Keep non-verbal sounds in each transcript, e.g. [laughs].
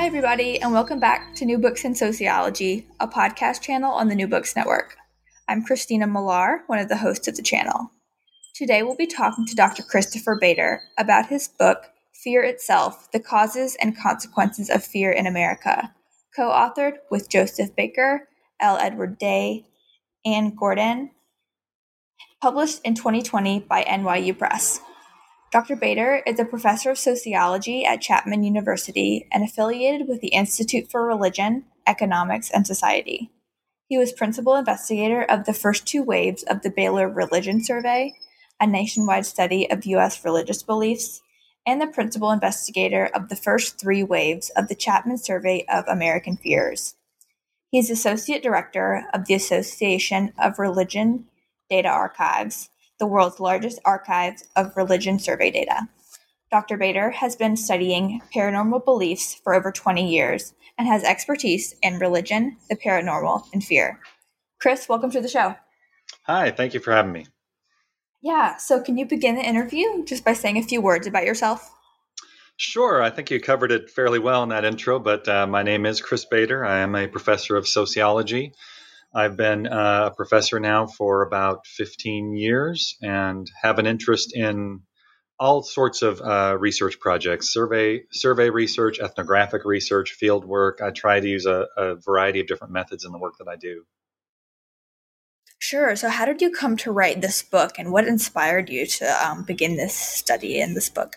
Hi, everybody, and welcome back to New Books in Sociology, a podcast channel on the New Books Network. I'm Christina Millar, one of the hosts of the channel. Today, we'll be talking to Dr. Christopher Bader about his book, Fear Itself The Causes and Consequences of Fear in America, co authored with Joseph Baker, L. Edward Day, Ann Gordon, published in 2020 by NYU Press. Dr. Bader is a professor of sociology at Chapman University and affiliated with the Institute for Religion, Economics, and Society. He was principal investigator of the first two waves of the Baylor Religion Survey, a nationwide study of U.S. religious beliefs, and the principal investigator of the first three waves of the Chapman Survey of American Fears. He is associate director of the Association of Religion Data Archives the world's largest archives of religion survey data. Dr. Bader has been studying paranormal beliefs for over 20 years and has expertise in religion, the paranormal, and fear. Chris, welcome to the show. Hi, thank you for having me. Yeah, so can you begin the interview just by saying a few words about yourself? Sure, I think you covered it fairly well in that intro, but uh, my name is Chris Bader. I am a professor of sociology I've been uh, a professor now for about 15 years and have an interest in all sorts of uh, research projects survey survey research ethnographic research field work. I try to use a, a, variety of different methods in the work that i do. Sure. So how did you come to write this book and what inspired you to um, begin this study in this book?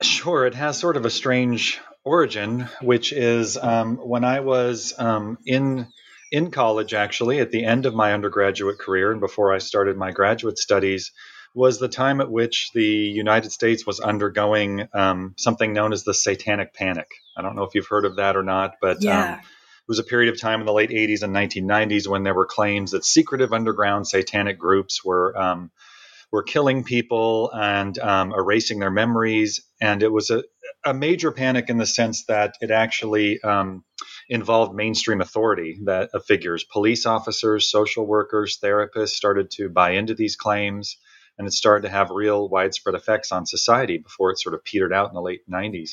Sure. It has sort of a strange origin which is um, when i was um, in in college, actually, at the end of my undergraduate career and before I started my graduate studies, was the time at which the United States was undergoing um, something known as the Satanic Panic. I don't know if you've heard of that or not, but yeah. um, it was a period of time in the late 80s and 1990s when there were claims that secretive underground satanic groups were um, were killing people and um, erasing their memories, and it was a, a major panic in the sense that it actually um, involved mainstream authority that figures. Police officers social workers therapists started to buy into these claims and it started to have real widespread effects on society before it sort of petered out in the late 90s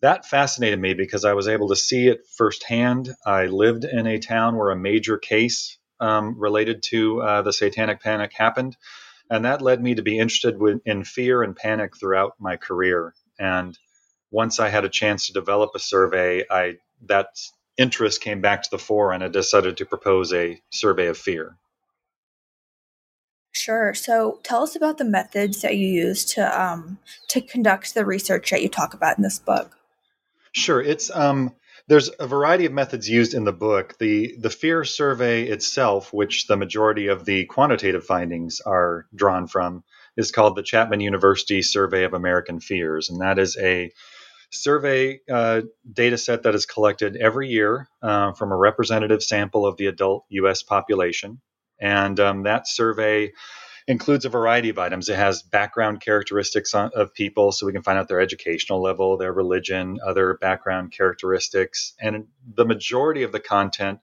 that fascinated me because i was able to see it firsthand. I lived in a town where a major case um, related to uh, the satanic panic happened and that led me to be interested in fear and panic throughout my career. And once I had a chance to develop a survey, I that interest came back to the fore, and I decided to propose a survey of fear. Sure. So, tell us about the methods that you use to um, to conduct the research that you talk about in this book. Sure. It's um, there's a variety of methods used in the book. The the fear survey itself, which the majority of the quantitative findings are drawn from, is called the Chapman University Survey of American Fears, and that is a survey uh, data set that is collected every year uh, from a representative sample of the adult U.S. population. And um, that survey includes a variety of items. It has background characteristics on, of people, so we can find out their educational level, their religion, other background characteristics. And the majority of the content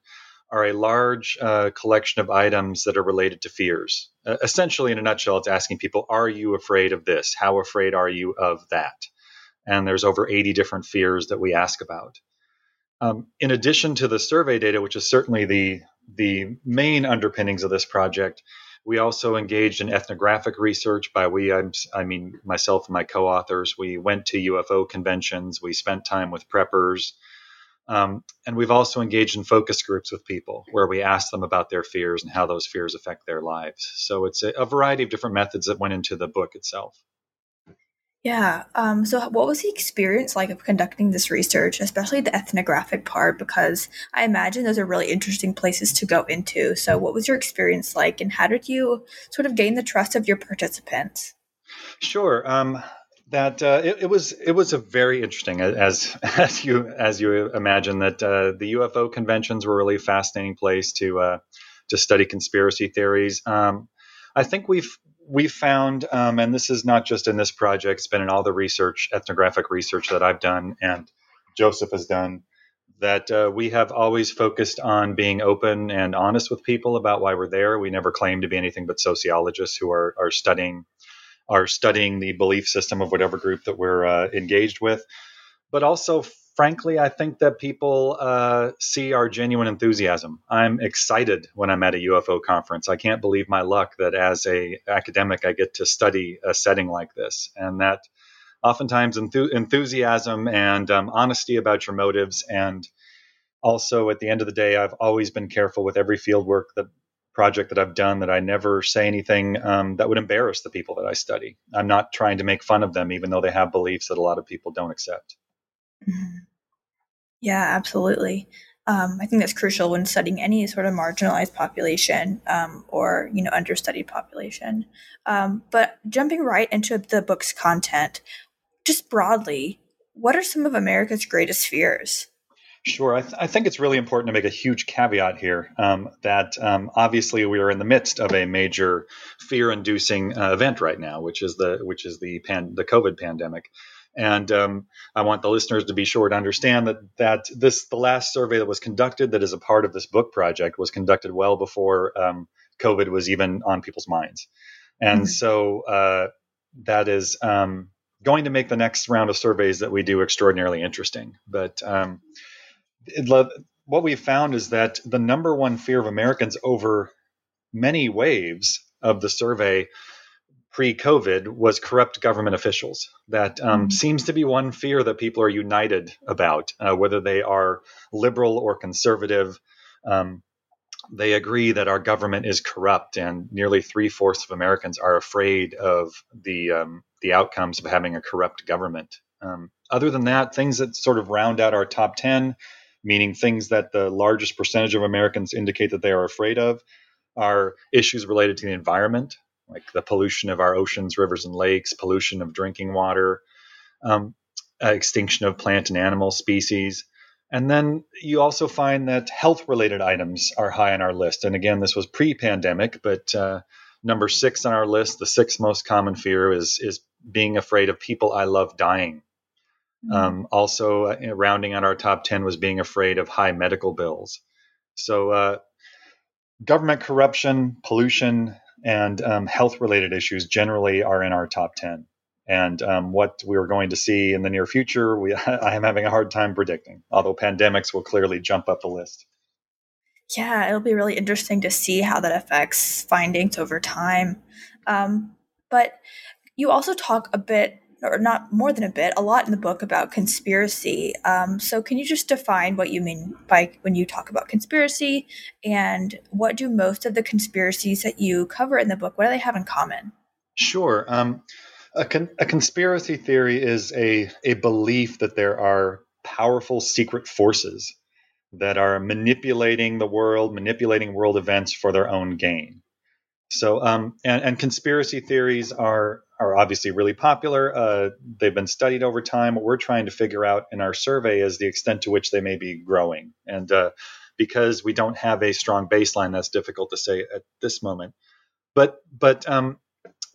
are a large uh, collection of items that are related to fears. Essentially, in a nutshell, it's asking people, Are you afraid of this? How afraid are you of that? And there's over 80 different fears that we ask about. Um, in addition to the survey data, which is certainly the the main underpinnings of this project, We also engaged in ethnographic research. By we, I'm, i mean myself and my co-authors. We went to UFO conventions. We spent time with preppers, um, and we've also engaged in focus groups with people where we ask them about their fears and how those fears affect their lives. So it's a, a variety of different methods that went into the book itself. Yeah. Um, so, what was the experience like of conducting this research, especially the ethnographic part? Because I imagine those are really interesting places to go into. So, what was your experience like, and how did you sort of gain the trust of your participants? Sure. Um, that uh, it, it, was it was a very interesting as [laughs] as you as you imagine that uh, the UFO conventions were really a fascinating place to uh, to study conspiracy theories. Um, I think we've we found, um, and this is not just in this project, it's been in all the research, ethnographic research that I've done and Joseph has done, that uh, we have always focused on being open and honest with people about why we're there. We never claim to be anything but sociologists who are, are studying are studying the belief system of whatever group that we're uh, engaged with, but also frankly, I think that people uh, see our genuine enthusiasm. I'm excited when I'm at a UFO conference. I can't believe my luck that as a academic, I get to study a setting like this, and that oftentimes enth- enthusiasm and um, honesty about your motives, and also at the end of the day, I've always been careful with every field work that project that I've done that I never say anything um, that would embarrass the people that I study. I'm not trying to make fun of them, even though they have beliefs that a lot of people don't accept. Mm-hmm. Yeah, absolutely. Um, I think that's crucial when studying any sort of marginalized population um, or you know understudied population. Um, but jumping right into the book's content, just broadly, what are some of America's greatest fears? Sure. I, th- I, think it's really important to make a huge caveat here um, that um, obviously we are in the midst of a major fear-inducing uh, event right now, which is the which is the pan- the COVID pandemic. And um, I want the listeners to be sure to understand that that this the last survey that was conducted that is a part of this book project was conducted well before um, COVID was even on people's minds, and mm-hmm. so uh, that is um, going to make the next round of surveys that we do extraordinarily interesting. But um, it, what we've found is that the number one fear of Americans over many waves of the survey pre-COVID was corrupt government officials. That um, mm-hmm. seems to be one fear that people are united about, uh, whether they are liberal or conservative. Um, they agree that our government is corrupt, and nearly three fourths of Americans are afraid of the um, the outcomes of having a corrupt government. Um, other than that, things that sort of round out our top ten, meaning things that the largest percentage of Americans indicate that they are afraid of, are issues related to the environment, like the pollution of our oceans, rivers, and lakes, pollution of drinking water, um, extinction of plant and animal species. And then you also find that health related items are high on our list. And again, this was pre pandemic, but uh, number six on our list, the sixth most common fear is, is being afraid of people I love dying. Mm-hmm. Um, also, uh, rounding out our top 10 was being afraid of high medical bills. So, uh, government corruption, pollution, and um, health related issues generally are in our top 10 and um, what we're going to see in the near future we, [laughs] i am having a hard time predicting although pandemics will clearly jump up the list. Yeah it'll be really interesting to see how that affects findings over time. Um, but you also talk a bit or not more than a bit, a lot in the book about conspiracy. Um, so, can you just define what you mean by when you talk about conspiracy, and what do most of the conspiracies that you cover in the book? What do they have in common? Sure. Um, a, con- a conspiracy theory is a a belief that there are powerful secret forces that are manipulating the world, manipulating world events for their own gain. So, um, and, and, conspiracy theories are are obviously really popular. Uh, they've been studied over time. What we're trying to figure out in our survey is the extent to which they may be growing, and uh, because we don't have a strong baseline, that's difficult to say at this moment. But but um,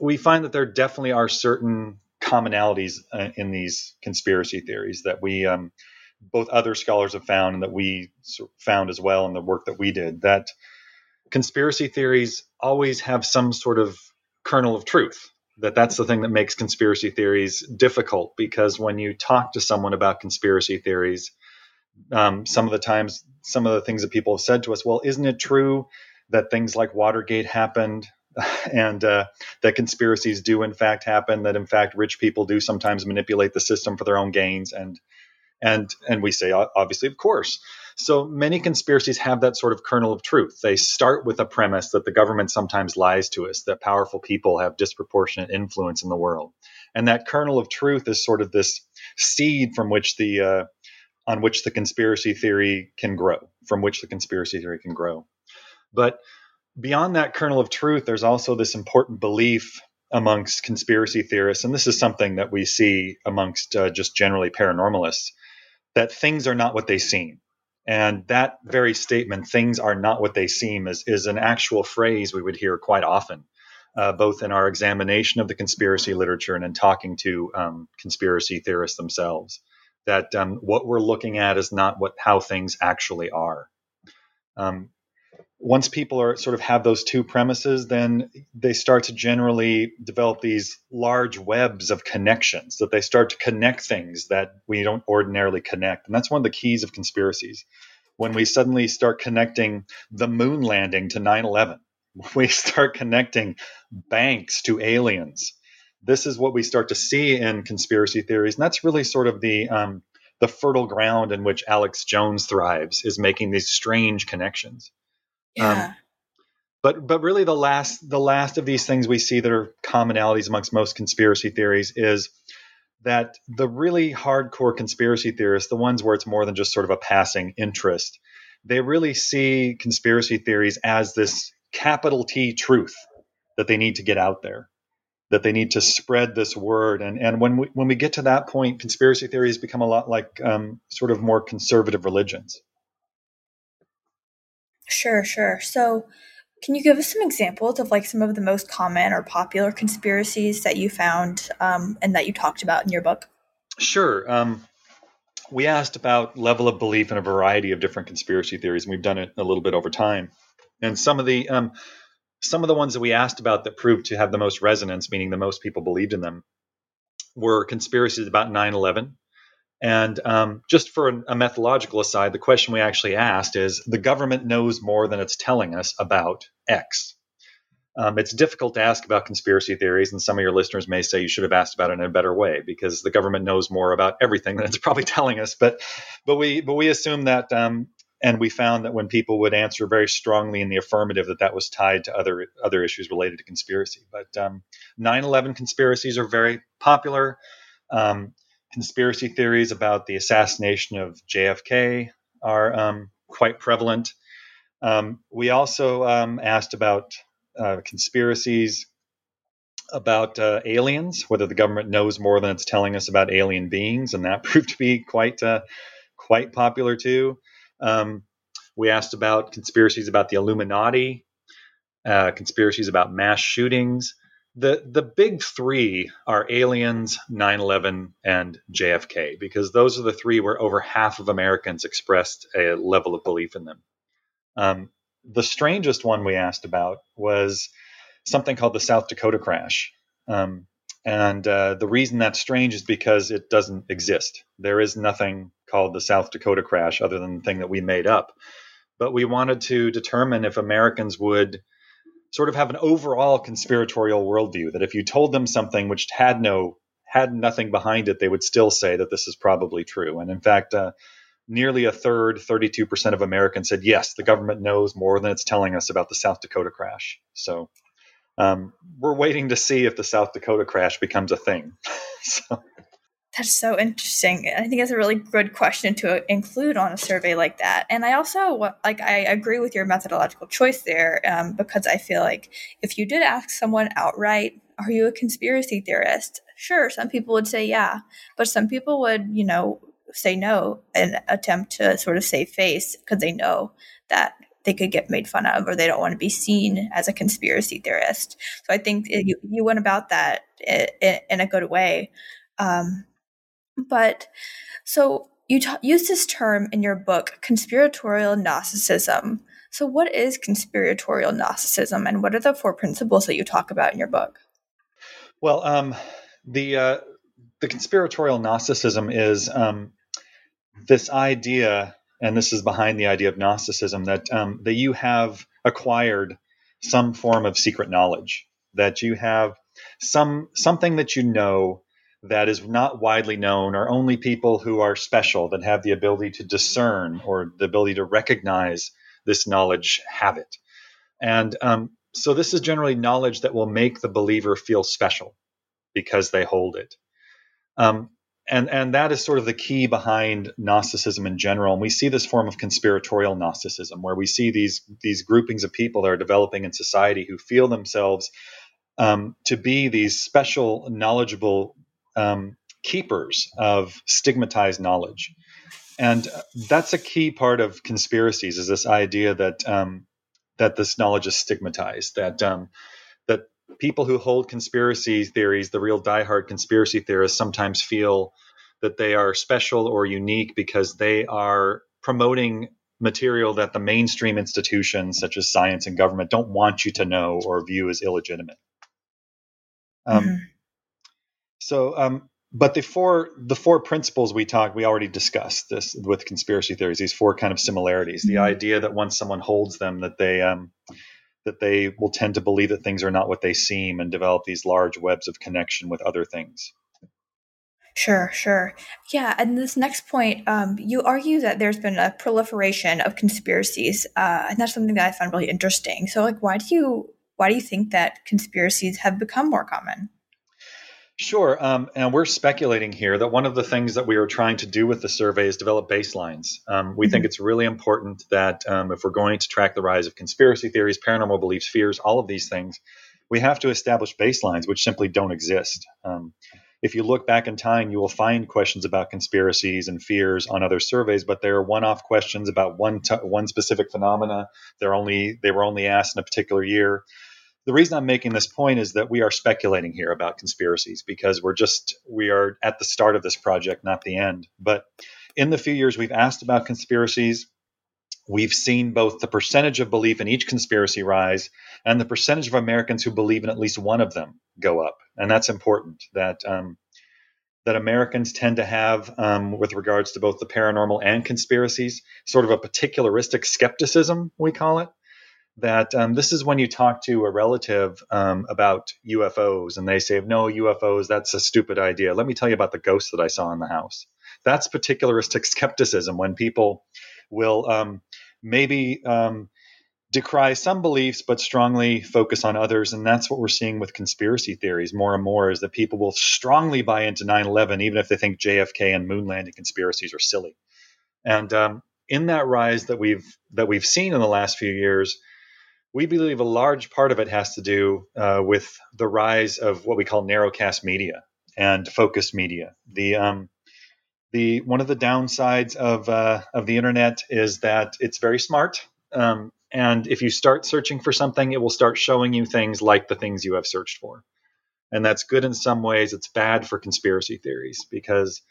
we find that there definitely are certain commonalities uh, in these conspiracy theories that we um, both other scholars have found and that we found as well in the work that we did that conspiracy theories always have some sort of kernel of truth that that's the thing that makes conspiracy theories difficult because when you talk to someone about conspiracy theories um, some of the times some of the things that people have said to us well isn't it true that things like watergate happened [laughs] and uh, that conspiracies do in fact happen. That in fact rich people do sometimes manipulate the system for their own gains, and and and we say obviously, of course. So many conspiracies have that sort of kernel of truth. They start with a premise that the government sometimes lies to us, that powerful people have disproportionate influence in the world, and that kernel of truth is sort of this seed from which the uh, on which the conspiracy theory can grow, from which the conspiracy theory can grow. But beyond that kernel of truth, there's also this important belief amongst conspiracy theorists, and this is something that we see amongst uh, just generally paranormalists, that things are not what they seem. And that very statement, things are not what they seem, is, is an actual phrase we would hear quite often, uh, both in our examination of the conspiracy literature and in talking to um, conspiracy theorists themselves. That um, what we're looking at is not what how things actually are. Um, once people are sort of have those two premises, then they start to generally develop these large webs of connections that they start to connect things that we don't ordinarily connect. And that's one of the keys of conspiracies. When we suddenly start connecting the moon landing to 9 11, [laughs] we start connecting banks to aliens. This is what we start to see in conspiracy theories. And that's really sort of the, um, the fertile ground in which Alex Jones thrives, is making these strange connections. Yeah. Um, but but really the last the last of these things we see that are commonalities amongst most conspiracy theories is that the really hardcore conspiracy theorists, the ones where it's more than just sort of a passing interest, they really see conspiracy theories as this capital T truth that they need to get out there, that they need to spread this word. And and when we when we get to that point, conspiracy theories become a lot like um, sort of more conservative religions. Sure, sure. So, can you give us some examples of like some of the most common or popular conspiracies that you found um, and that you talked about in your book? Sure. Um, we asked about level of belief in a variety of different conspiracy theories, and we've done it a little bit over time. And some of the um, some of the ones that we asked about that proved to have the most resonance, meaning the most people believed in them, were conspiracies about 9/11, and um, just for a, a methodological aside, the question we actually asked is the government knows more than it's telling us about X. Um, it's difficult to ask about conspiracy theories, and some of your listeners may say you should have asked about it in a better way because the government knows more about everything than it's [laughs] probably telling us. But but we but we assume that, um, and we found that when people would answer very strongly in the affirmative, that that was tied to other other issues related to conspiracy. But um, 9/11 conspiracies are very popular. Um, conspiracy theories about the assassination of JFK are um, quite prevalent. Um, we also um, asked about uh, conspiracies about uh, aliens, whether the government knows more than it's telling us about alien beings, and that [laughs] proved to be quite uh, quite popular too. Um, we asked about conspiracies about the Illuminati, uh, conspiracies about mass shootings, the the big three are aliens 9-11 and jfk because those are the three where over half of americans expressed a level of belief in them. Um, the strangest one we asked about was something called the south dakota crash. Um, and uh, the reason that's strange is because it doesn't exist. There is nothing called the south dakota crash other than the thing that we made up. But we wanted to determine if americans would sort of have an overall conspiratorial worldview that if you told them something which had no had nothing behind it, they would still say that this is probably true. And in fact, uh, nearly a third, 32% of Americans said, yes, the government knows more than it's telling us about the South Dakota crash. So um, we're waiting to see if the South Dakota crash becomes a thing. [laughs] so. That's so interesting. I think it's a really good question to include on a survey like that. And I also like I agree with your methodological choice there um, because I feel like if you did ask someone outright, "Are you a conspiracy theorist?" Sure, some people would say yeah, but some people would, you know, say no and attempt to sort of save face because they know that they could get made fun of or they don't want to be seen as a conspiracy theorist. So I think you, you went about that in, in a good way. Um, but so you t- use this term in your book, conspiratorial Gnosticism. So, what is conspiratorial Gnosticism, and what are the four principles that you talk about in your book? Well, um, the uh, the conspiratorial Gnosticism is um, this idea, and this is behind the idea of Gnosticism that um, that you have acquired some form of secret knowledge, that you have some something that you know that is not widely known, or only people who are special that have the ability to discern or the ability to recognize this knowledge have it. And um, so this is generally knowledge that will make the believer feel special because they hold it. Um, and and that is sort of the key behind Gnosticism in general. And we see this form of conspiratorial Gnosticism, where we see these these groupings of people that are developing in society who feel themselves um, to be these special, knowledgeable um, keepers of stigmatized knowledge. And that's a key part of conspiracies is this idea that um, that this knowledge is stigmatized, that um, that people who hold conspiracy theories, the real diehard conspiracy theorists, sometimes feel that they are special or unique because they are promoting material that the mainstream institutions such as science and government don't want you to know or view as illegitimate. Um, mm-hmm. So, um, but the four the four principles we talked we already discussed this with conspiracy theories. These four kind of similarities. Mm-hmm. The idea that once someone holds them, that they um, that they will tend to believe that things are not what they seem and develop these large webs of connection with other things. Sure, sure. Yeah, and this next point, um, you argue that there's been a proliferation of conspiracies, uh, and that's something that I found really interesting. So, like, why do you why do you think that conspiracies have become more common? Sure. Um, and we're speculating here that one of the things that we are trying to do with the survey is develop baselines. Um, we mm-hmm. think it's really important that um, if we're going to track the rise of conspiracy theories, paranormal beliefs, fears, all of these things, we have to establish baselines which simply don't exist. Um, if you look back in time, you will find questions about conspiracies and fears on other surveys, but they're one-off questions about one t- one specific phenomena. They're only they were only asked in a particular year the reason I'm making this point is that we are speculating here about conspiracies because we're just we are at the start of this project, not the end. But in the few years we've asked about conspiracies, we've seen both the percentage of belief in each conspiracy rise and the percentage of Americans who believe in at least one of them go up, and that's important. That um, that Americans tend to have um, with regards to both the paranormal and conspiracies, sort of a particularistic skepticism, we call it that um, this is when you talk to a relative um, about UFOs and they say, no, UFOs, that's a stupid idea. Let me tell you about the ghost that I saw in the house. That's particularistic [laughs] skepticism when people will um, maybe um, decry some beliefs but strongly focus on others. And that's what we're seeing with conspiracy theories more and more is that people will strongly buy into 9 11, even if they think JFK and moon landing conspiracies are silly. And um, in that rise that we've that we've seen in the last few years, we believe a large part of it has to do uh, with the rise of what we call narrowcast media and focused media. The um, the one of the downsides of uh, of the internet is that it's very smart. Um, and if you start searching for something, it will start showing you things like the things you have searched for. And that's good in some ways. It's bad for conspiracy theories because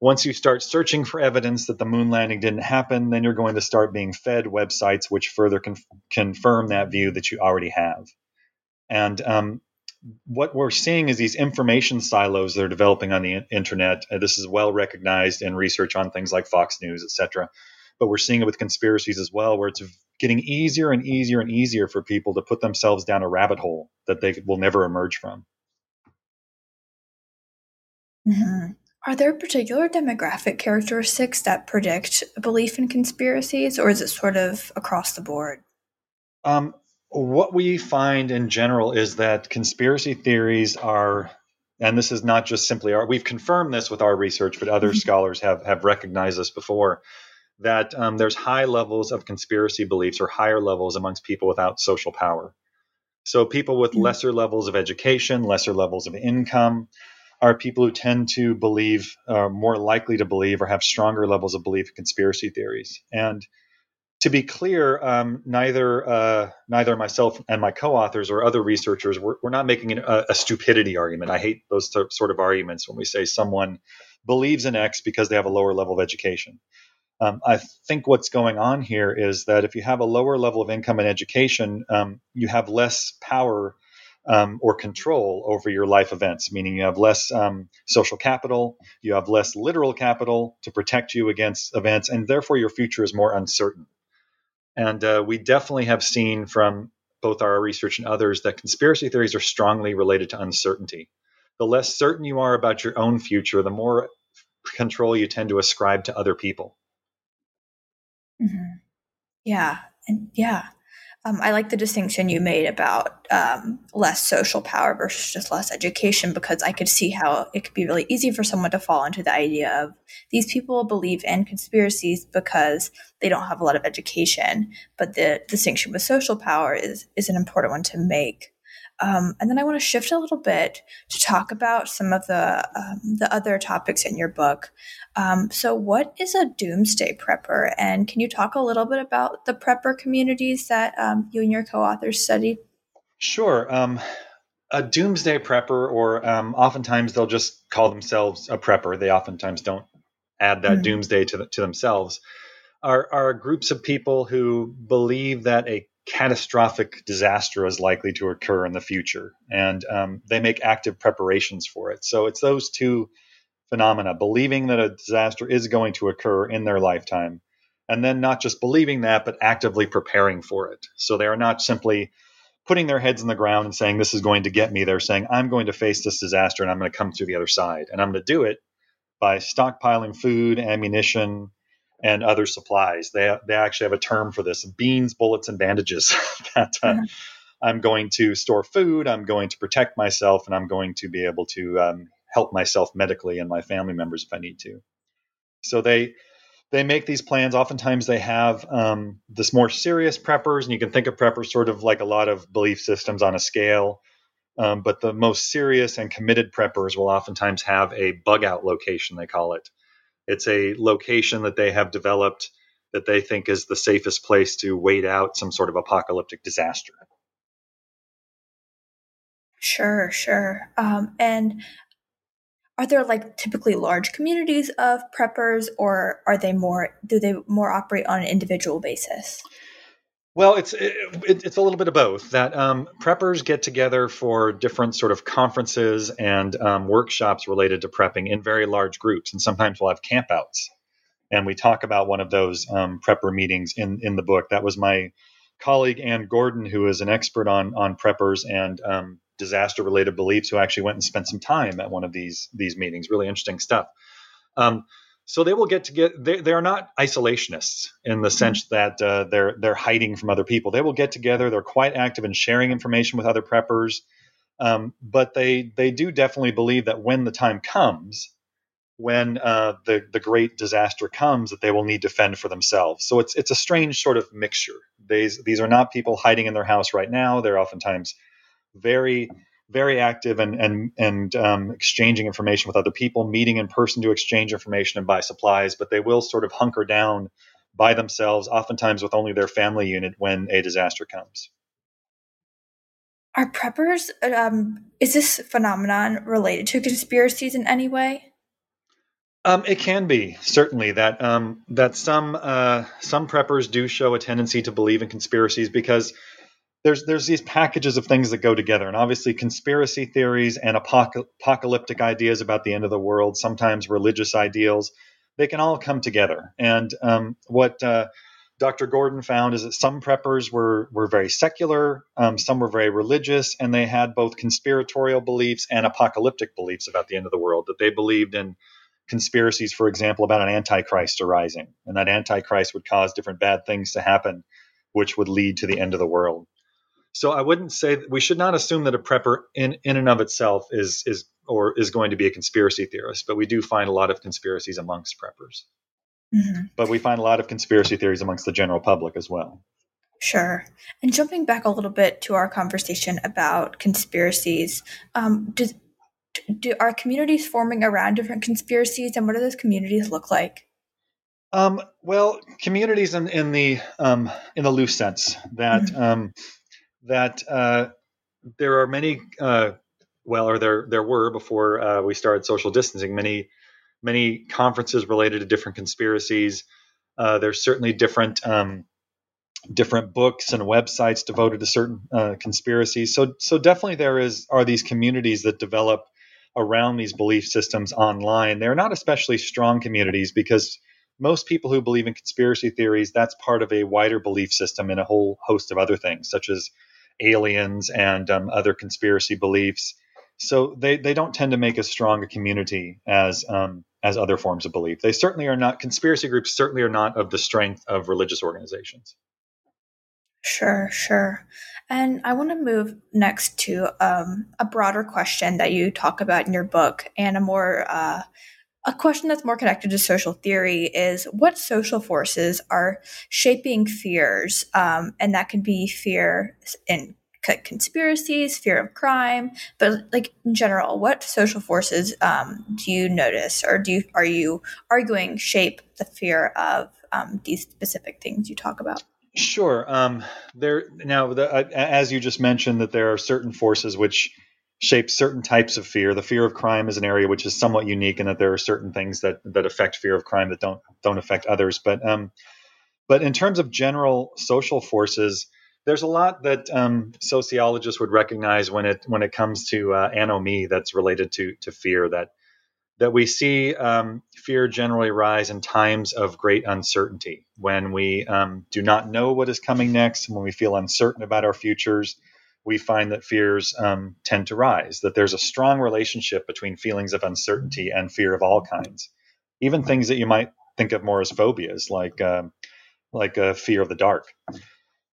once you start searching for evidence that the moon landing didn't happen, then you're going to start being fed websites which further conf- confirm that view that you already have. And um, what we're seeing is these information silos that are developing on the internet. Uh, this is well recognized in research on things like Fox News, et cetera. But we're seeing it with conspiracies as well, where it's getting easier and easier and easier for people to put themselves down a rabbit hole that they will never emerge from. Mm-hmm. Are there particular demographic characteristics that predict belief in conspiracies, or is it sort of across the board? Um, what we find in general is that conspiracy theories are, and this is not just simply our, we've confirmed this with our research, but other mm-hmm. scholars have, have recognized this before, that um, there's high levels of conspiracy beliefs or higher levels amongst people without social power. So people with mm-hmm. lesser levels of education, lesser levels of income, are people who tend to believe, are uh, more likely to believe, or have stronger levels of belief in conspiracy theories. And to be clear, um, neither uh, neither myself and my co-authors or other researchers we're, we're not making an, a, a, stupidity argument. I hate those th- sort of arguments when we say someone believes in X because they have a lower level of education. Um, I think what's going on here is that if you have a lower level of income and education, um, you have less power um, or control over your life events, meaning you have less um, social capital, you have less literal capital to protect you against events, and therefore your future is more uncertain. And uh, we definitely have seen from both our research and others, that conspiracy theories are strongly related to uncertainty. The less certain you are about your own future, the more control you tend to ascribe to other people. Mm-hmm. Yeah. And yeah, um, I like the distinction you made about um, less social power versus just less education because I could see how it could be really easy for someone to fall into the idea of these people believe in conspiracies because they don't have a lot of education. But the distinction with social power is is an important one to make. Um, and then I want to shift a little bit to talk about some of the um, the other topics in your book. Um, so, what is a doomsday prepper, and can you talk a little bit about the prepper communities that um, you and your co-authors studied? Sure. Um, a doomsday prepper, or um, oftentimes they'll just call themselves a prepper. They oftentimes don't add that mm-hmm. doomsday to, the, to themselves. Are, are groups of people who believe that a catastrophic disaster is likely to occur in the future, and um, they make active preparations for it. So it's those two phenomena believing that a disaster is going to occur in their lifetime, and then not just believing that, but actively preparing for it. So they are not simply putting their heads in the ground and saying, This is going to get me. They're saying, I'm going to face this disaster and I'm going to come through the other side. And I'm going to do it by stockpiling food, ammunition, and other supplies. They they actually have a term for this: beans, bullets, and bandages. [laughs] that uh, mm-hmm. I'm going to store food, I'm going to protect myself, and I'm going to be able to um, help myself medically and my family members if I need to. So they they make these plans. Oftentimes, they have um, this more serious preppers, and you can think of preppers sort of like a lot of belief systems on a scale. Um, but the most serious and committed preppers will oftentimes have a bug out location, they call it, it's a location that they have developed that they think is the safest place to wait out some sort of apocalyptic disaster. Sure, sure. Um, and are there like typically large communities of preppers, or are they more? Do they more operate on an individual basis? Well, it's it, it's a little bit of both. That um, preppers get together for different sort of conferences and um, workshops related to prepping in very large groups, and sometimes we'll have campouts. And we talk about one of those um, prepper meetings in in the book. That was my colleague Ann Gordon, who is an expert on on preppers and um, disaster related beliefs, who actually went and spent some time at one of these these meetings. Really interesting stuff. Um, so they will get to get they, they are not isolationists in the sense mm-hmm. that uh, they're they're hiding from other people. They will get together they're quite active in sharing information with other preppers um, but they they do definitely believe that when the time comes when uh, the the great disaster comes that they will need to fend for themselves. So it's it's a strange sort of mixture. These these are not people hiding in their house right now. They're oftentimes very very active and and and um, exchanging information with other people, meeting in person to exchange information and buy supplies. But they will sort of hunker down by themselves, oftentimes with only their family unit when a disaster comes. Are preppers? Um, is this phenomenon related to conspiracies in any way? Um, it can be certainly that um, that some uh, some preppers do show a tendency to believe in conspiracies because there's there's these packages of things that go together, and obviously conspiracy theories and apocalyptic ideas about the end of the world, sometimes religious ideals, they can all come together. And um, what uh, Dr. Gordon found is that some preppers were were very secular, um, some were very religious, and they had both conspiratorial beliefs and apocalyptic beliefs about the end of the world. That they believed in conspiracies, for example, about an antichrist arising, and that antichrist would cause different bad things to happen, which would lead to the end of the world. So I wouldn't say we should not assume that a prepper in in and of itself is is or is going to be a conspiracy theorist, but we do find a lot of conspiracies amongst preppers. Mm-hmm. But we find a lot of conspiracy theories amongst the general public as well. Sure. And jumping back a little bit to our conversation about conspiracies, um, do, do are communities forming around different conspiracies, and what do those communities look like? Um, well, communities in, in the um, in the loose sense that mm-hmm. um, that uh, there are many, uh, well, or there there were before uh, we started social distancing, many many conferences related to different conspiracies. Uh, there's certainly different um, different books and websites devoted to certain uh, conspiracies. So so definitely there is are these communities that develop around these belief systems online. They're not especially strong communities because most people who believe in conspiracy theories, that's part of a wider belief system in a whole host of other things, such as aliens and um, other conspiracy beliefs. So they, they don't tend to make as strong a community as um, as other forms of belief. They certainly are not conspiracy groups. Certainly are not of the strength of religious organizations. Sure, sure. And I want to move next to um, a broader question that you talk about in your book, and a more uh, a question that's more connected to social theory is what social forces are shaping fears, um, and that can be fear in conspiracies, fear of crime, but like in general, what social forces um, do you notice, or do you are you arguing shape the fear of um, these specific things you talk about? Sure. Um, there now, the, uh, as you just mentioned, that there are certain forces which shape certain types of fear. The fear of crime is an area which is somewhat unique in that there are certain things that that affect fear of crime that don't don't affect others. But um, but in terms of general social forces, there's a lot that um, sociologists would recognize when it when it comes to uh, anomie that's related to to fear that that we see um, fear generally rise in times of great uncertainty when we um, do not know what is coming next when we feel uncertain about our futures we find that fears um, tend to rise that there's a strong relationship between feelings of uncertainty and fear of all kinds. Even things that you might think of more as phobias like uh, like a fear of the dark.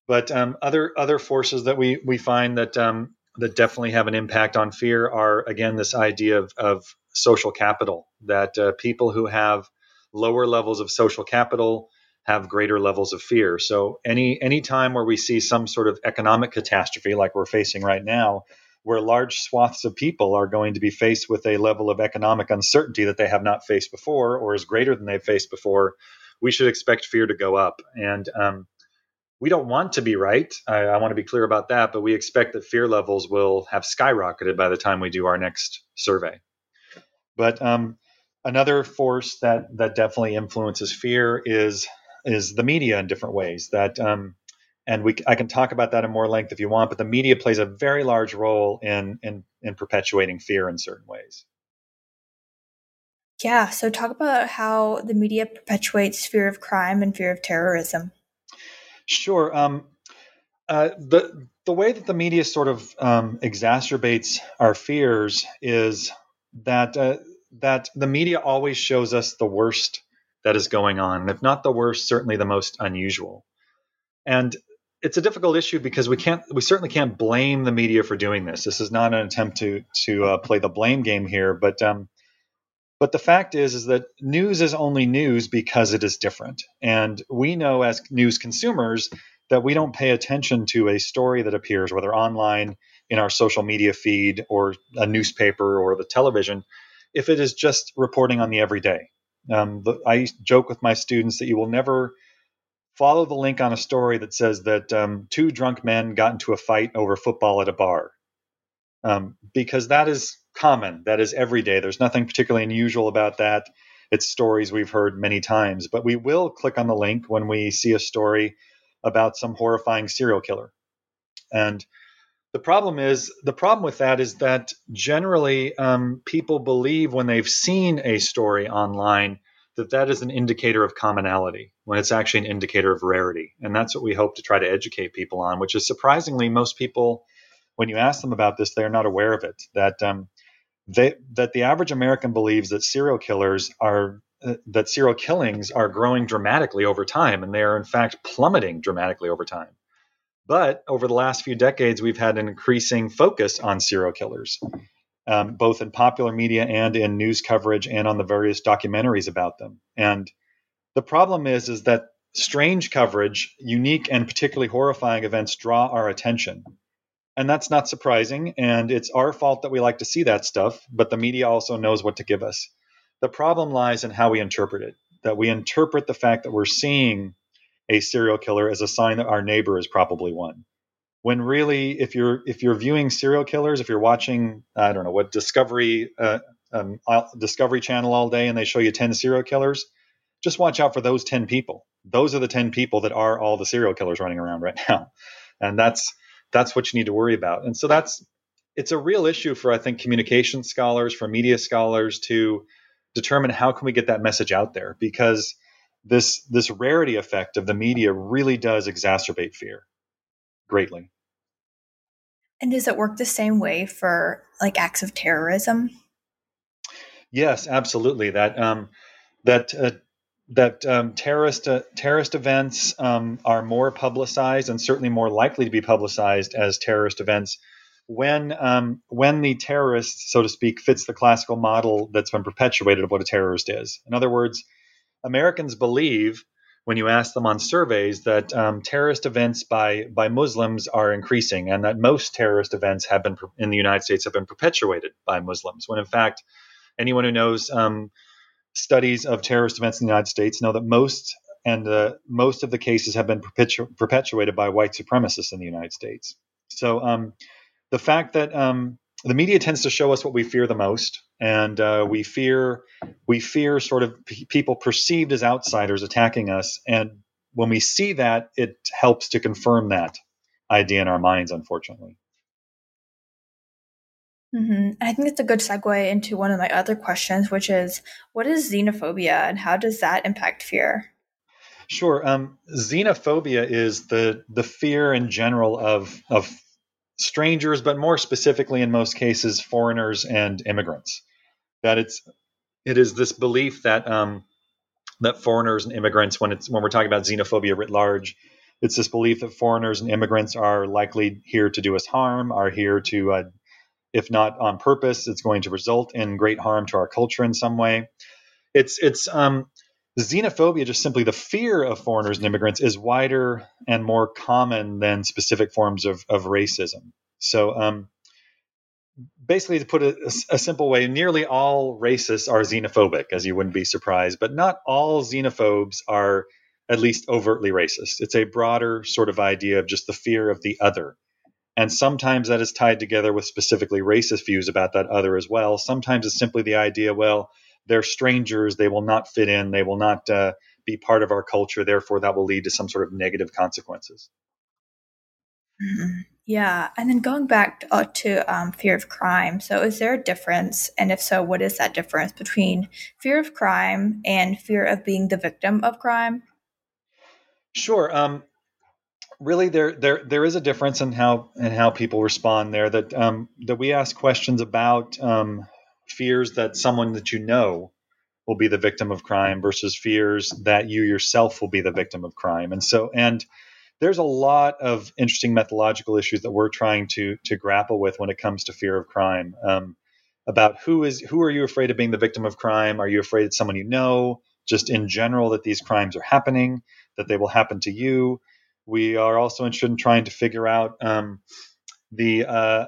But um, other other forces that we we find that um, that definitely have an impact on fear are again this idea of, of social capital that uh, people who have lower levels of social capital have greater levels of fear so any any time where we see some sort of economic catastrophe like we're facing right now where large swaths of people are going to be faced with a level of economic uncertainty that they have not faced before or is greater than they've faced before we should expect fear to go up and um, we don't want to be right. I, I, want to be clear about that, but we expect that fear levels will have skyrocketed by the time we do our next survey. But um, another force that that definitely influences fear is is the media in different ways. That um, and we I can talk about that in more length if you want, but the media plays a very large role in in, in perpetuating fear in certain ways. Yeah, so talk about how the media perpetuates fear of crime and fear of terrorism. Sure. Um, uh, the the way that the media sort of um, exacerbates our fears is that uh, that the media always shows us the worst that is going on, and if not the worst, certainly the most unusual. And it's a difficult issue because we can't we certainly can't blame the media for doing this. This is not an attempt to to uh, play the blame game here, but um, but the fact is, is that news is only news because it is different. And we know as news consumers that we don't pay attention to a story that appears, whether online, in our social media feed, or a newspaper, or the television, if it is just reporting on the everyday. Um, the, I joke with my students that you will never follow the link on a story that says that um, two drunk men got into a fight over football at a bar. Um, because that is common. That is every day. There's nothing particularly unusual about that. It's stories we've heard many times, but we will click on the link when we see a story about some horrifying serial killer. And the problem is the problem with that is that generally um, people believe when they've seen a story online that that is an indicator of commonality when it's actually an indicator of rarity and that's what we hope to try to educate people on which is surprisingly most people when you ask them about this they're not aware of it that um, they, that the average American believes that serial killers are uh, that serial killings are growing dramatically over time, and they are in fact plummeting dramatically over time. But over the last few decades, we've had an increasing focus on serial killers, um, both in popular media and in news coverage, and on the various documentaries about them. And the problem is, is that strange coverage, unique and particularly horrifying events draw our attention and that's not surprising. And it's our fault that we like to see that stuff, but the media also knows what to give us. The problem lies in how we interpret it, that we interpret the fact that we're seeing a serial killer as a sign that our neighbor is probably one. When really, if you're if you're viewing serial killers, if you're watching, I don't know what Discovery uh, um, Discovery Channel all day, and they show you ten serial killers, just watch out for those ten people. Those are the ten people that are all the serial killers running around right now, [laughs] and that's that's what you need to worry about. And so that's it's a real issue for I think communication scholars, for media scholars to determine how can we get that message out there because this this rarity effect of the media really does exacerbate fear greatly. And does it work the same way for like acts of terrorism? Yes, absolutely. That um, that uh, that um, terrorist uh, terrorist events um, are more publicized and certainly more likely to be publicized as terrorist events when um, when the terrorist, so to speak, fits the classical model that's been perpetuated of what a terrorist is. In other words, Americans believe when you ask them on surveys that um, terrorist events by by Muslims are increasing, and that most terrorist events have been in the United States have been perpetuated by Muslims. When in fact, anyone who knows um, studies of terrorist events in the United States know that most and uh, most of the cases have been perpetu- perpetuated by white supremacists in the United States. So um, the fact that um, the media tends to show us what we fear the most, and uh, we fear we fear sort of p- people perceived as outsiders attacking us, and when we see that, it helps to confirm that idea in our minds. Unfortunately. Mm-hmm. I think it's a good segue into one of my other questions, which is what is xenophobia and how does that impact fear? Sure. Um, xenophobia is the the fear in general of of strangers, but more specifically, in most cases, foreigners and immigrants. That it's it is this belief that um, that foreigners and immigrants, when it's when we're talking about xenophobia writ large, it's this belief that foreigners and immigrants are likely here to do us harm, are here to, uh, if not on purpose, it's going to result in great harm to our culture in some way. It's it's um, xenophobia, just simply the fear of foreigners and immigrants, is wider and more common than specific forms of, of racism. So, um, basically, to put it a, a, simple way, nearly all racists are xenophobic, as you wouldn't be surprised, but not all xenophobes are at least overtly racist. It's a broader sort of idea of just the fear of the other. And sometimes that is tied together with specifically racist views about that other as well. Sometimes it's simply the idea, well, they're strangers. They will not fit in. They will not uh, be part of our culture. Therefore, that will lead to some sort of negative consequences. Mm-hmm. Yeah. And then going back uh, to um, fear of crime. So, is there a difference? And if so, what is that difference between fear of crime and fear of being the victim of crime? Sure. Um, really, there there there is a difference in how in how people respond there. That um, that we ask questions about um, fears that someone that you know will be the victim of crime versus fears that you yourself will be the victim of crime. And so, and there's a lot of interesting methodological issues that we're trying to to grapple with when it comes to fear of crime. Um, about who is who are you afraid of being the victim of crime? Are you afraid it's someone you know? Just in general, that these crimes are happening, that they will happen to you. We are also interested in trying to figure out um, the uh,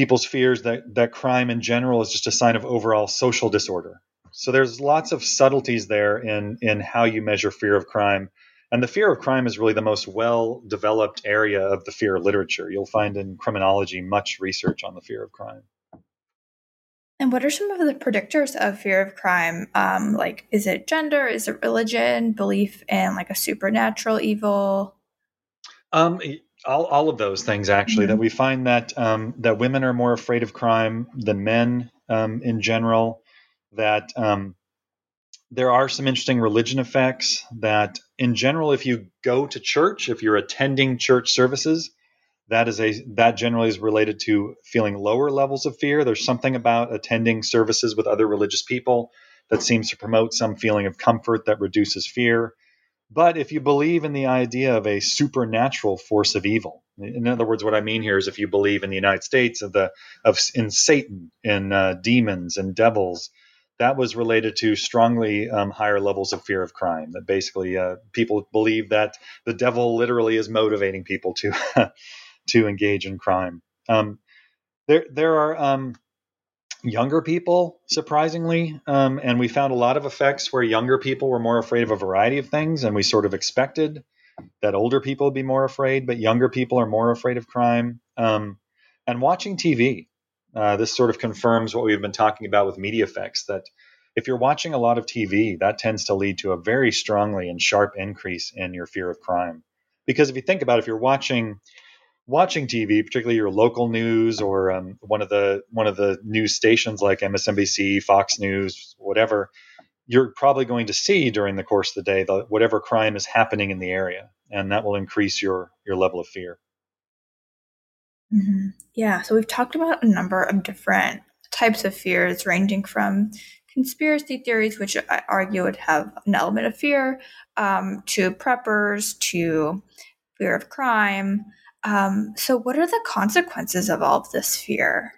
people's fears that that crime in general is just a sign of overall social disorder. So there's lots of subtleties there in in how you measure fear of crime. And the fear of crime is really the most well developed area of the fear literature. You'll find in criminology much research on the fear of crime. And what are some of the predictors of fear of crime? Um, like, is it gender? Is it religion? Belief in like a supernatural evil? Um, all, all of those things actually mm-hmm. that we find that um, that women are more afraid of crime than men um, in general that um, there are some interesting religion effects that in general if you go to church if you're attending church services that is a that generally is related to feeling lower levels of fear there's something about attending services with other religious people that seems to promote some feeling of comfort that reduces fear but if you believe in the idea of a supernatural force of evil, in other words, what I mean here is if you believe in the United States of the of in Satan, in uh, demons and devils, that was related to strongly um, higher levels of fear of crime. That basically uh, people believe that the devil literally is motivating people to [laughs] to engage in crime. Um, there there are um, younger people, surprisingly. Um, and we found a lot of effects where younger people were more afraid of a variety of things, and we sort of expected that older people would be more afraid, but younger people are more afraid of crime. Um, and watching TV, uh, this sort of confirms what we've been talking about with media effects that if you're watching a lot of TV, that tends to lead to a very strongly and sharp increase in your fear of crime. Because if you think about it, if you're watching watching TV, particularly your local news or um, one of the one of the news stations like MSNBC, Fox News, whatever, you're probably going to see during the course of the day the, whatever crime is happening in the area, and that will increase your your level of fear. Mm-hmm. Yeah, so we've talked about a number of different types of fears, ranging from conspiracy theories, which I argue would have an element of fear, um, to preppers, to fear of crime. Um, so, what are the consequences of all of this fear?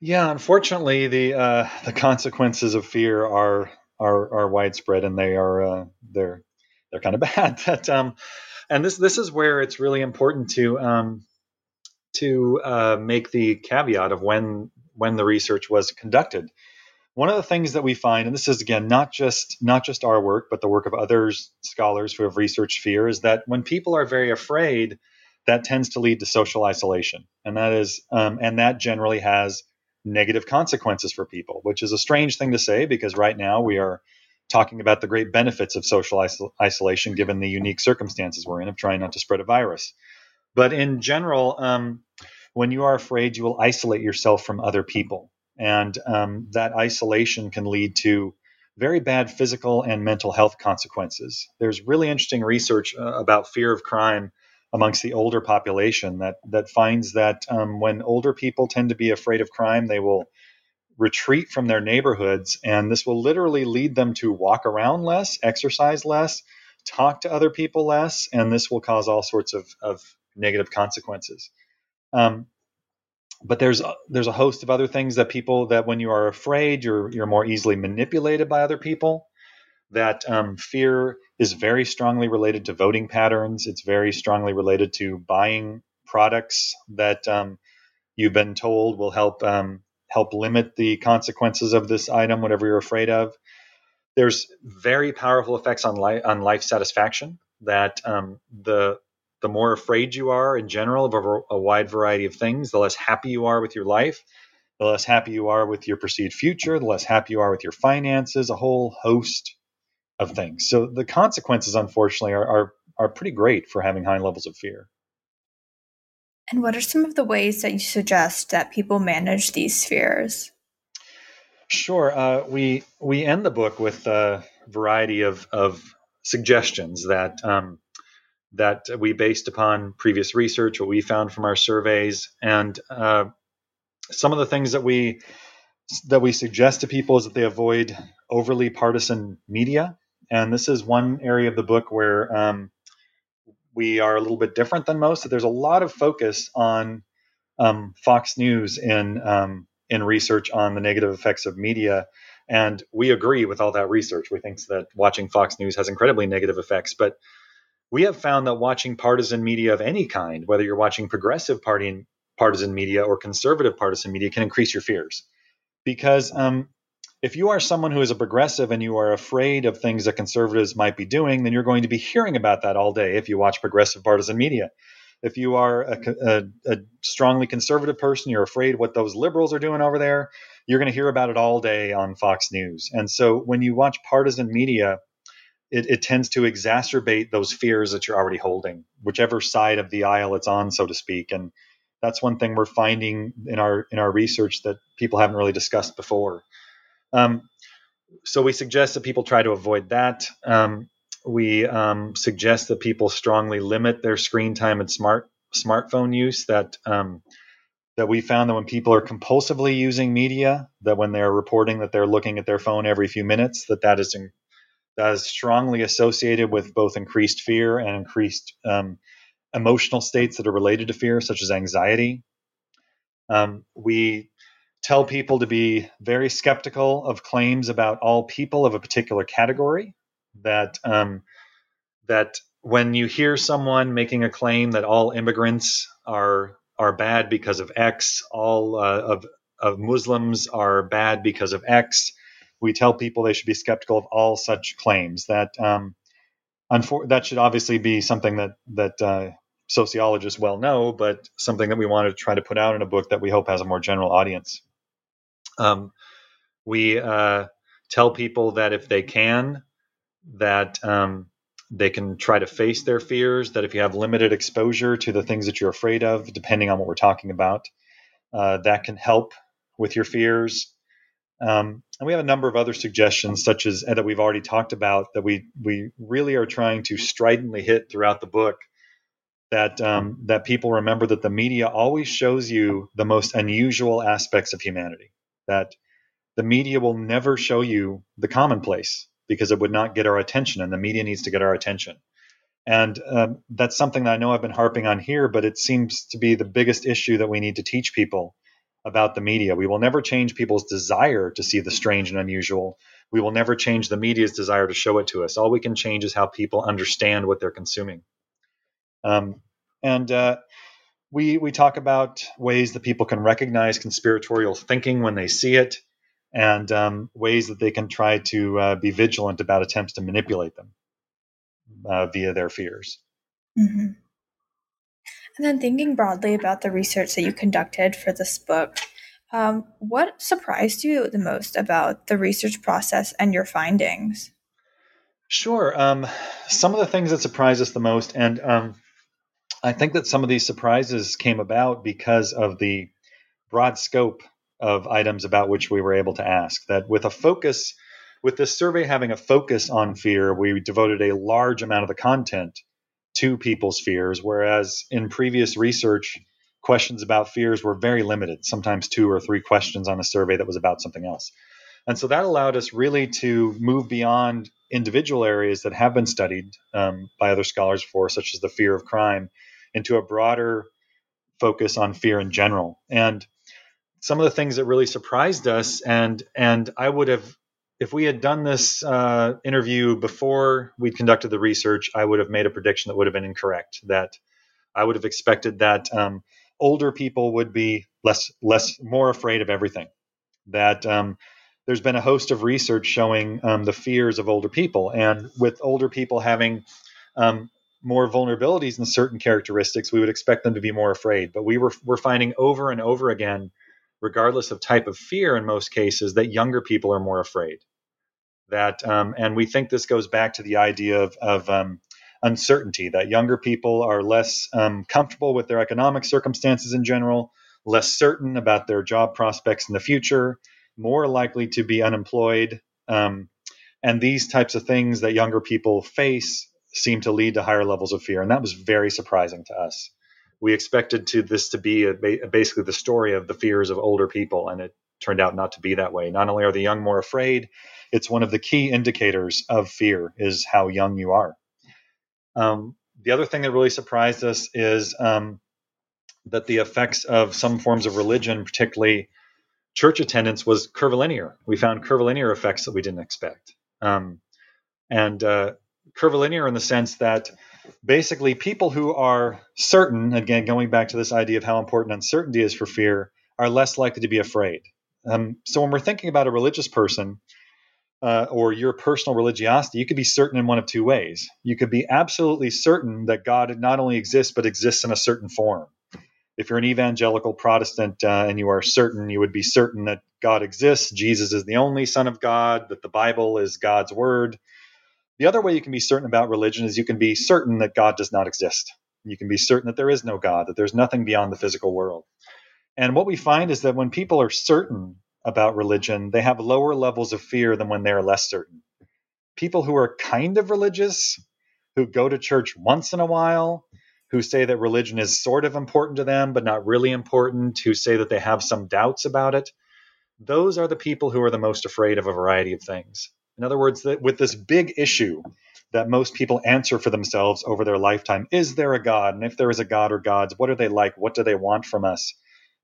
Yeah, unfortunately, the uh, [laughs] the consequences of fear are are, are widespread, and they are uh, they're they're kind of [laughs] bad. That um, and this this is where it's really important to um, to uh, make the caveat of when when the research was conducted. One of the things that we find, and this is again not just not just our work, but the work of others scholars who have researched fear, is that when people are very afraid, that tends to lead to social isolation, and that is um, and that generally has negative consequences for people, which is a strange thing to say because right now we are talking about the great benefits of social isol- isolation given the unique circumstances we're in of trying not to spread a virus. But in general, um, when you are afraid, you will isolate yourself from other people. And um, that isolation can lead to very bad physical and mental health consequences. There's really interesting research uh, about fear of crime amongst the older population that that finds that um, when older people tend to be afraid of crime, they will retreat from their neighborhoods, and this will literally lead them to walk around less, exercise less, talk to other people less, and this will cause all sorts of, of negative consequences. Um, but there's there's a host of other things that people that when you are afraid, you're you're more easily manipulated by other people. That um, fear is very strongly related to voting patterns. It's very strongly related to buying products that um, you've been told will help um, help limit the consequences of this item, whatever you're afraid of. There's very powerful effects on life on life satisfaction. That um, the the more afraid you are in general of a, a wide variety of things, the less happy you are with your life, the less happy you are with your perceived future, the less happy you are with your finances, a whole host of things. So the consequences, unfortunately, are, are, are pretty great for having high levels of fear. And what are some of the ways that you suggest that people manage these fears? Sure. Uh, we we end the book with a variety of, of suggestions that um, that we based upon previous research, what we found from our surveys, and uh, some of the things that we that we suggest to people is that they avoid overly partisan media. And this is one area of the book where um, we are a little bit different than most. So there's a lot of focus on um, Fox News in um, in research on the negative effects of media. And we agree with all that research. We think that watching Fox News has incredibly negative effects. But we have found that watching partisan media of any kind, whether you're watching progressive party partisan media or conservative partisan media, can increase your fears. Because um, if you are someone who is a progressive and you are afraid of things that conservatives might be doing, then you're going to be hearing about that all day if you watch progressive partisan media. If you are a, a, a strongly conservative person, you're afraid what those liberals are doing over there, you're going to hear about it all day on Fox News. And so when you watch partisan media, it, it, tends to exacerbate those fears that you're already holding, whichever side of the aisle it's on, so to speak. And that's one thing we're finding in our in our research that people haven't really discussed before. Um, so we suggest that people try to avoid that. Um, we um, suggest that people strongly limit their screen time and smart smartphone use. That um, that we found that when people are compulsively using media, that when they're reporting that they're looking at their phone every few minutes, that that is in, that is strongly associated with both increased fear and increased um, emotional states that are related to fear, such as anxiety. Um, we tell people to be very skeptical of claims about all people of a particular category. That um, that when you hear someone making a claim that all immigrants are are bad because of X, all uh, of of Muslims are bad because of X, we tell people they should be skeptical of all such claims. That um, unfor- that should obviously be something that that uh, sociologists well know, but something that we want to try to put out in a book that we hope has a more general audience. Um, we uh, tell people that if they can, that um, they can try to face their fears. That if you have limited exposure to the things that you're afraid of, depending on what we're talking about, uh, that can help with your fears. Um, and we have a number of other suggestions, such as that we've already talked about, that we we really are trying to stridently hit throughout the book. that um, that people remember that the media always shows you the most unusual aspects of humanity. That the media will never show you the commonplace because it would not get our attention, and the media needs to get our attention. And um, that's something that I know I've been harping on here, but it seems to be the biggest issue that we need to teach people about the media. We will never change people's desire to see the strange and unusual. We will never change the media's desire to show it to us. All we can change is how people understand what they're consuming. Um, and uh, we we talk about ways that people can recognize conspiratorial thinking when they see it, and um, ways that they can try to uh, be vigilant about attempts to manipulate them uh, via their fears. Mm-hmm. And then thinking broadly about the research that you conducted for this book, um, what surprised you the most about the research process and your findings? Sure. Um, some of the things that surprised us the most, and um, I think that some of these surprises came about because of the broad scope of items about which we were able to ask. That with a focus, with this survey having a focus on fear, we devoted a large amount of the content to people's fears, whereas in previous research, questions about fears were very limited, sometimes two or three questions on a survey that was about something else. And so that allowed us really to move beyond individual areas that have been studied um, by other scholars before, such as the fear of crime, into a broader focus on fear in general. And some of the things that really surprised us, and and I would have, if we had done this uh, interview before we conducted the research, I would have made a prediction that would have been incorrect. That I would have expected that um, older people would be less less more afraid of everything. That um, there's been a host of research showing um, the fears of older people, and with older people having um, more vulnerabilities and certain characteristics, we would expect them to be more afraid. But we were we're finding over and over again, regardless of type of fear, in most cases, that younger people are more afraid. That um, and we think this goes back to the idea of, of um, uncertainty. That younger people are less um, comfortable with their economic circumstances in general, less certain about their job prospects in the future, more likely to be unemployed. Um, and these types of things that younger people face seem to lead to higher levels of fear, and that was very surprising to us. We expected to this to be a, basically the story of the fears of older people, and it turned out not to be that way. Not only are the young more afraid, it's one of the key indicators of fear is how young you are. Um, the other thing that really surprised us is um, that the effects of some forms of religion, particularly church attendance, was curvilinear. We found curvilinear effects that we didn't expect. Um, and uh, curvilinear in the sense that basically people who are certain, again, going back to this idea of how important uncertainty is for fear, are less likely to be afraid. Um, so when we're thinking about a religious person uh, or your personal religiosity, you could be certain in one of two ways. You could be absolutely certain that God not only exists, but exists in a certain form. If you're an evangelical Protestant uh, and you are certain, you would be certain that God exists, Jesus is the only Son of God, that the Bible is God's Word, the other way you can be certain about religion is you can be certain that God does not exist. You can be certain that there is no God, that there's nothing beyond the physical world. And what we find is that when people are certain about religion, they have lower levels of fear than when they are less certain. People who are kind of religious, who go to church once in a while, who say that religion is sort of important to them, but not really important, who say that they have some doubts about it, those are the people who are the most afraid of a variety of things. In other words, that with this big issue that most people answer for themselves over their lifetime is there a God? And if there is a God or gods, what are they like? What do they want from us?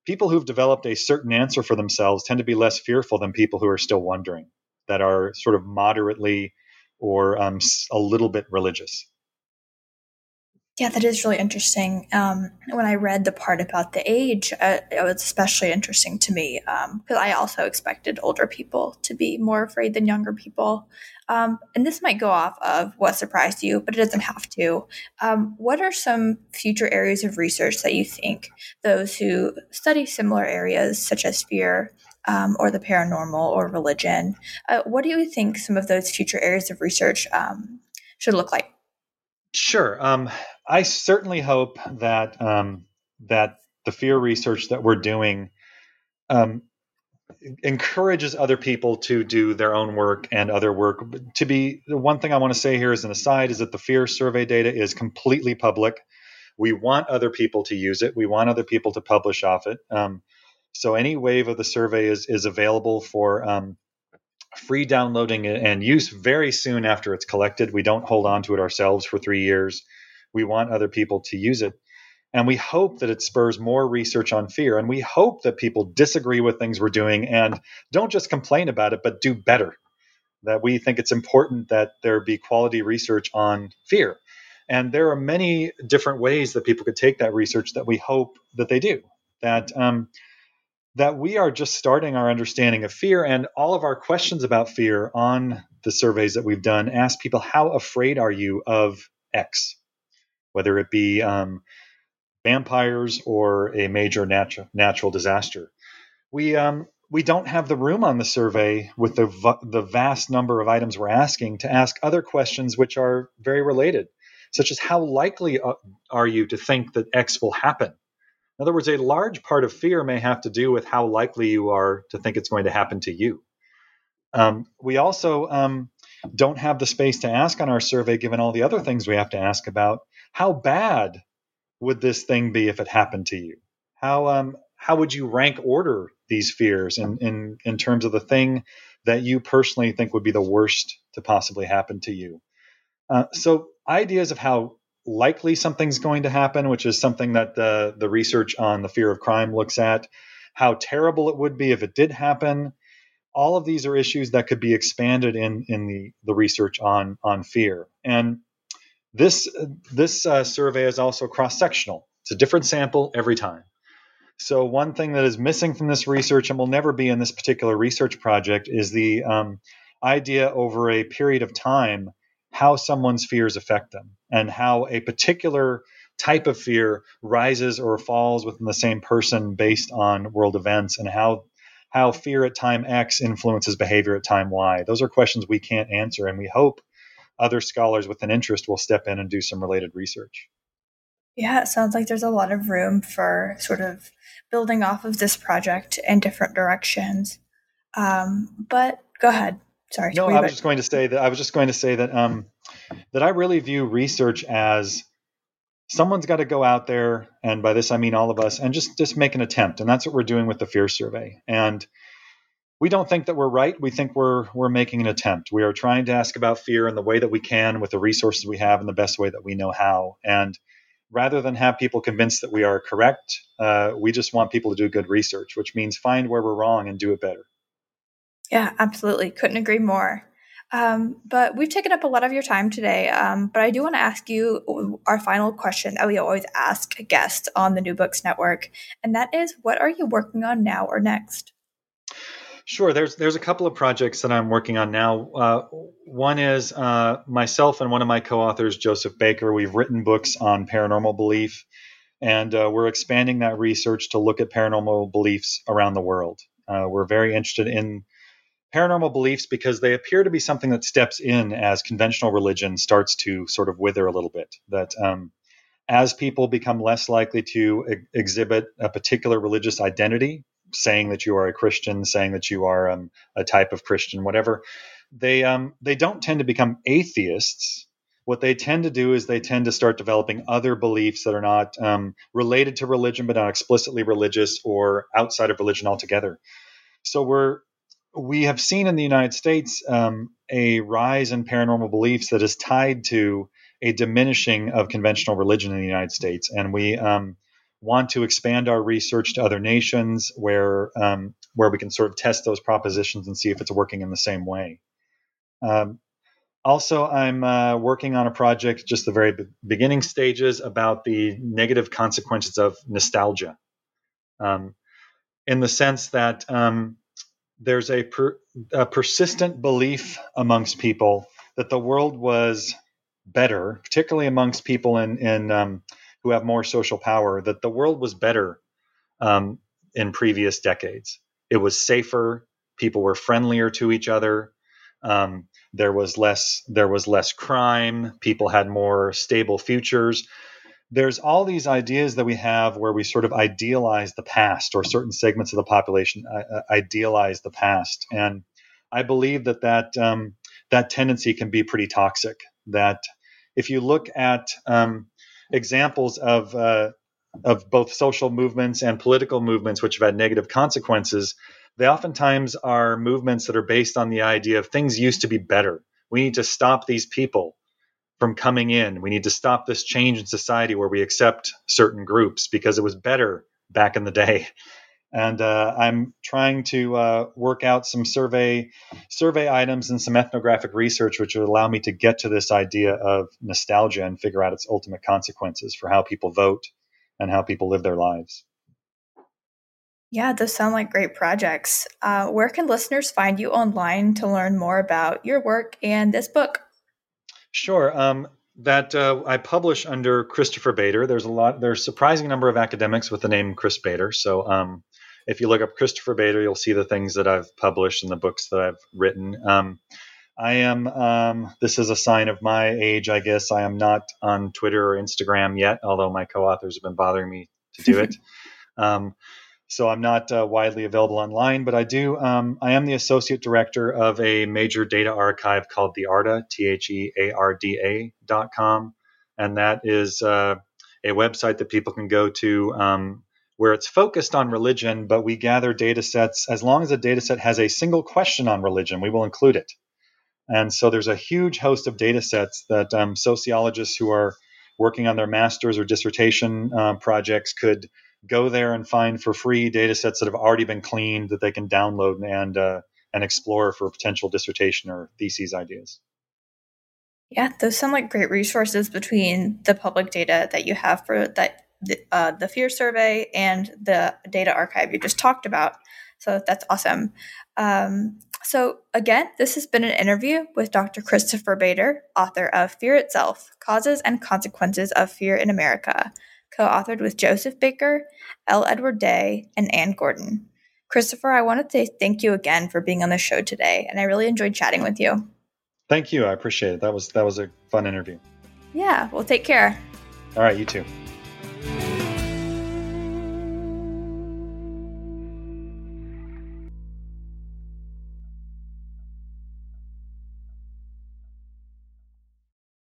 People who've developed a certain answer for themselves tend to be less fearful than people who are still wondering, that are sort of moderately or um, a little bit religious. Yeah, that is really interesting. Um, when I read the part about the age, uh, it was especially interesting to me because um, I also expected older people to be more afraid than younger people. Um, and this might go off of what surprised you, but it doesn't have to. Um, what are some future areas of research that you think those who study similar areas, such as fear, um, or the paranormal or religion, uh, what do you think some of those future areas of research um, should look like? Sure. Um, I certainly hope that um, that the fear research that we're doing um, encourages other people to do their own work and other work. To be the one thing I want to say here as an aside is that the fear survey data is completely public. We want other people to use it. We want other people to publish off it. Um, so any wave of the survey is is available for um, free downloading and use very soon after it's collected. We don't hold on to it ourselves for three years. We want other people to use it. And we hope that it spurs more research on fear. And we hope that people disagree with things we're doing and don't just complain about it, but do better. That we think it's important that there be quality research on fear. And there are many different ways that people could take that research that we hope that they do. That um, that we are just starting our understanding of fear and all of our questions about fear on the surveys that we've done ask people how afraid are you of x? Whether it be um, vampires or a major natural natural disaster. We um, we don't have the room on the survey with the the vast number of items we're asking to ask other questions which are very related such as how likely uh, are you to think that x will happen in other words, a large part of fear may have to do with how likely you are to think it's going to happen to you. Um, we also um, don't have the space to ask on our survey, given all the other things we have to ask about. How bad would this thing be if it happened to you? How um, how would you rank order these fears in, in in terms of the thing that you personally think would be the worst to possibly happen to you? Uh, so ideas of how likely something's going to happen, which is something that the, the research on the fear of crime looks at, how terrible it would be if it did happen. All of these are issues that could be expanded in, in the, the research on, on fear. And this, this uh, survey is also cross sectional, it's a different sample every time. So, one thing that is missing from this research and will never be in this particular research project is the um, idea over a period of time how someone's fears affect them and how a particular type of fear rises or falls within the same person based on world events and how how fear at time X influences behavior at time Y. Those are questions we can't answer and we hope other scholars with an interest will step in and do some related research. Yeah, it sounds like there's a lot of room for sort of building off of this project in different directions. Um, but go ahead. Sorry. No, I was just going to say that I was just going to say that um, that I really view research as someone's got to go out there, and by this I mean all of us, and just just make an attempt, and that's what we're doing with the fear survey. And we don't think that we're right. We think we're we're making an attempt. We are trying to ask about fear in the way that we can with the resources we have in the best way that we know how. And rather than have people convinced that we are correct, uh, we just want people to do good research, which means find where we're wrong and do it better. Yeah, absolutely. Couldn't agree more. Um, but we've taken up a lot of your time today. Um, but I do want to ask you our final question that we always ask guests on the New Books Network, and that is, what are you working on now or next? Sure. There's there's a couple of projects that I'm working on now. Uh, one is uh, myself and one of my co-authors, Joseph Baker. We've written books on paranormal belief, and uh, we're expanding that research to look at paranormal beliefs around the world. Uh, we're very interested in paranormal beliefs because they appear to be something that steps in as conventional religion starts to sort of wither a little bit. That um, as people become less likely to e- exhibit a particular religious identity, saying that you are a Christian, saying that you are um, a type of Christian, whatever, they um, they don't tend to become atheists. What they tend to do is they tend to start developing other beliefs that are not um, related to religion, but not explicitly religious or outside of religion altogether. So we're we have seen in the United States um, a rise in paranormal beliefs that is tied to a diminishing of conventional religion in the United States, and we um, want to expand our research to other nations where um, where we can sort of test those propositions and see if it's working in the same way. Um, also, I'm uh, working on a project, just the very beginning stages, about the negative consequences of nostalgia, um, in the sense that um, there's a, per, a persistent belief amongst people that the world was better, particularly amongst people in, in um, who have more social power, that the world was better um, in previous decades. It was safer. People were friendlier to each other. Um, there was less. There was less crime. People had more stable futures there's all these ideas that we have where we sort of idealize the past or certain segments of the population uh, uh, idealize the past and i believe that that um, that tendency can be pretty toxic that if you look at um, examples of uh, of both social movements and political movements which have had negative consequences, they oftentimes are movements that are based on the idea of things used to be better. We need to stop these people from coming in. We need to stop this change in society where we accept certain groups because it was better back in the day. And uh, I'm trying to uh, work out some survey survey items and some ethnographic research, which would allow me to get to this idea of nostalgia and figure out its ultimate consequences for how people vote and how people live their lives. Yeah, those sound like great projects. Uh, where can listeners find you online to learn more about your work and this book? Sure. Um, that uh, I publish under Christopher Bader. There's a lot. There's a surprising number of academics with the name Chris Bader. So um, if you look up Christopher Bader, you'll see the things that I've published and the books that I've written. Um, I am. Um, this is a sign of my age, I guess. I am not on Twitter or Instagram yet, although my co-authors have been bothering me to do it. [laughs] So I'm not uh, widely available online, but I do. Um, I am the associate director of a major data archive called the ARDA, T H E A R D A dot com, and that is uh, a website that people can go to um, where it's focused on religion, but we gather data sets. As long as a data set has a single question on religion, we will include it. And so there's a huge host of data sets that um, sociologists who are working on their master's or dissertation uh, projects could go there and find for free data sets that have already been cleaned that they can download and uh, and explore for potential dissertation or theses ideas. Yeah, those sound like great resources between the public data that you have for that the, uh, the fear survey and the data archive you just talked about. So that's awesome. Um, so, again, this has been an interview with Dr. Christopher Bader, author of Fear Itself Causes and Consequences of Fear in America, co authored with Joseph Baker, L. Edward Day, and Ann Gordon. Christopher, I want to say thank you again for being on the show today, and I really enjoyed chatting with you. Thank you. I appreciate it. That was that was a fun interview. Yeah, well take care. All right, you too.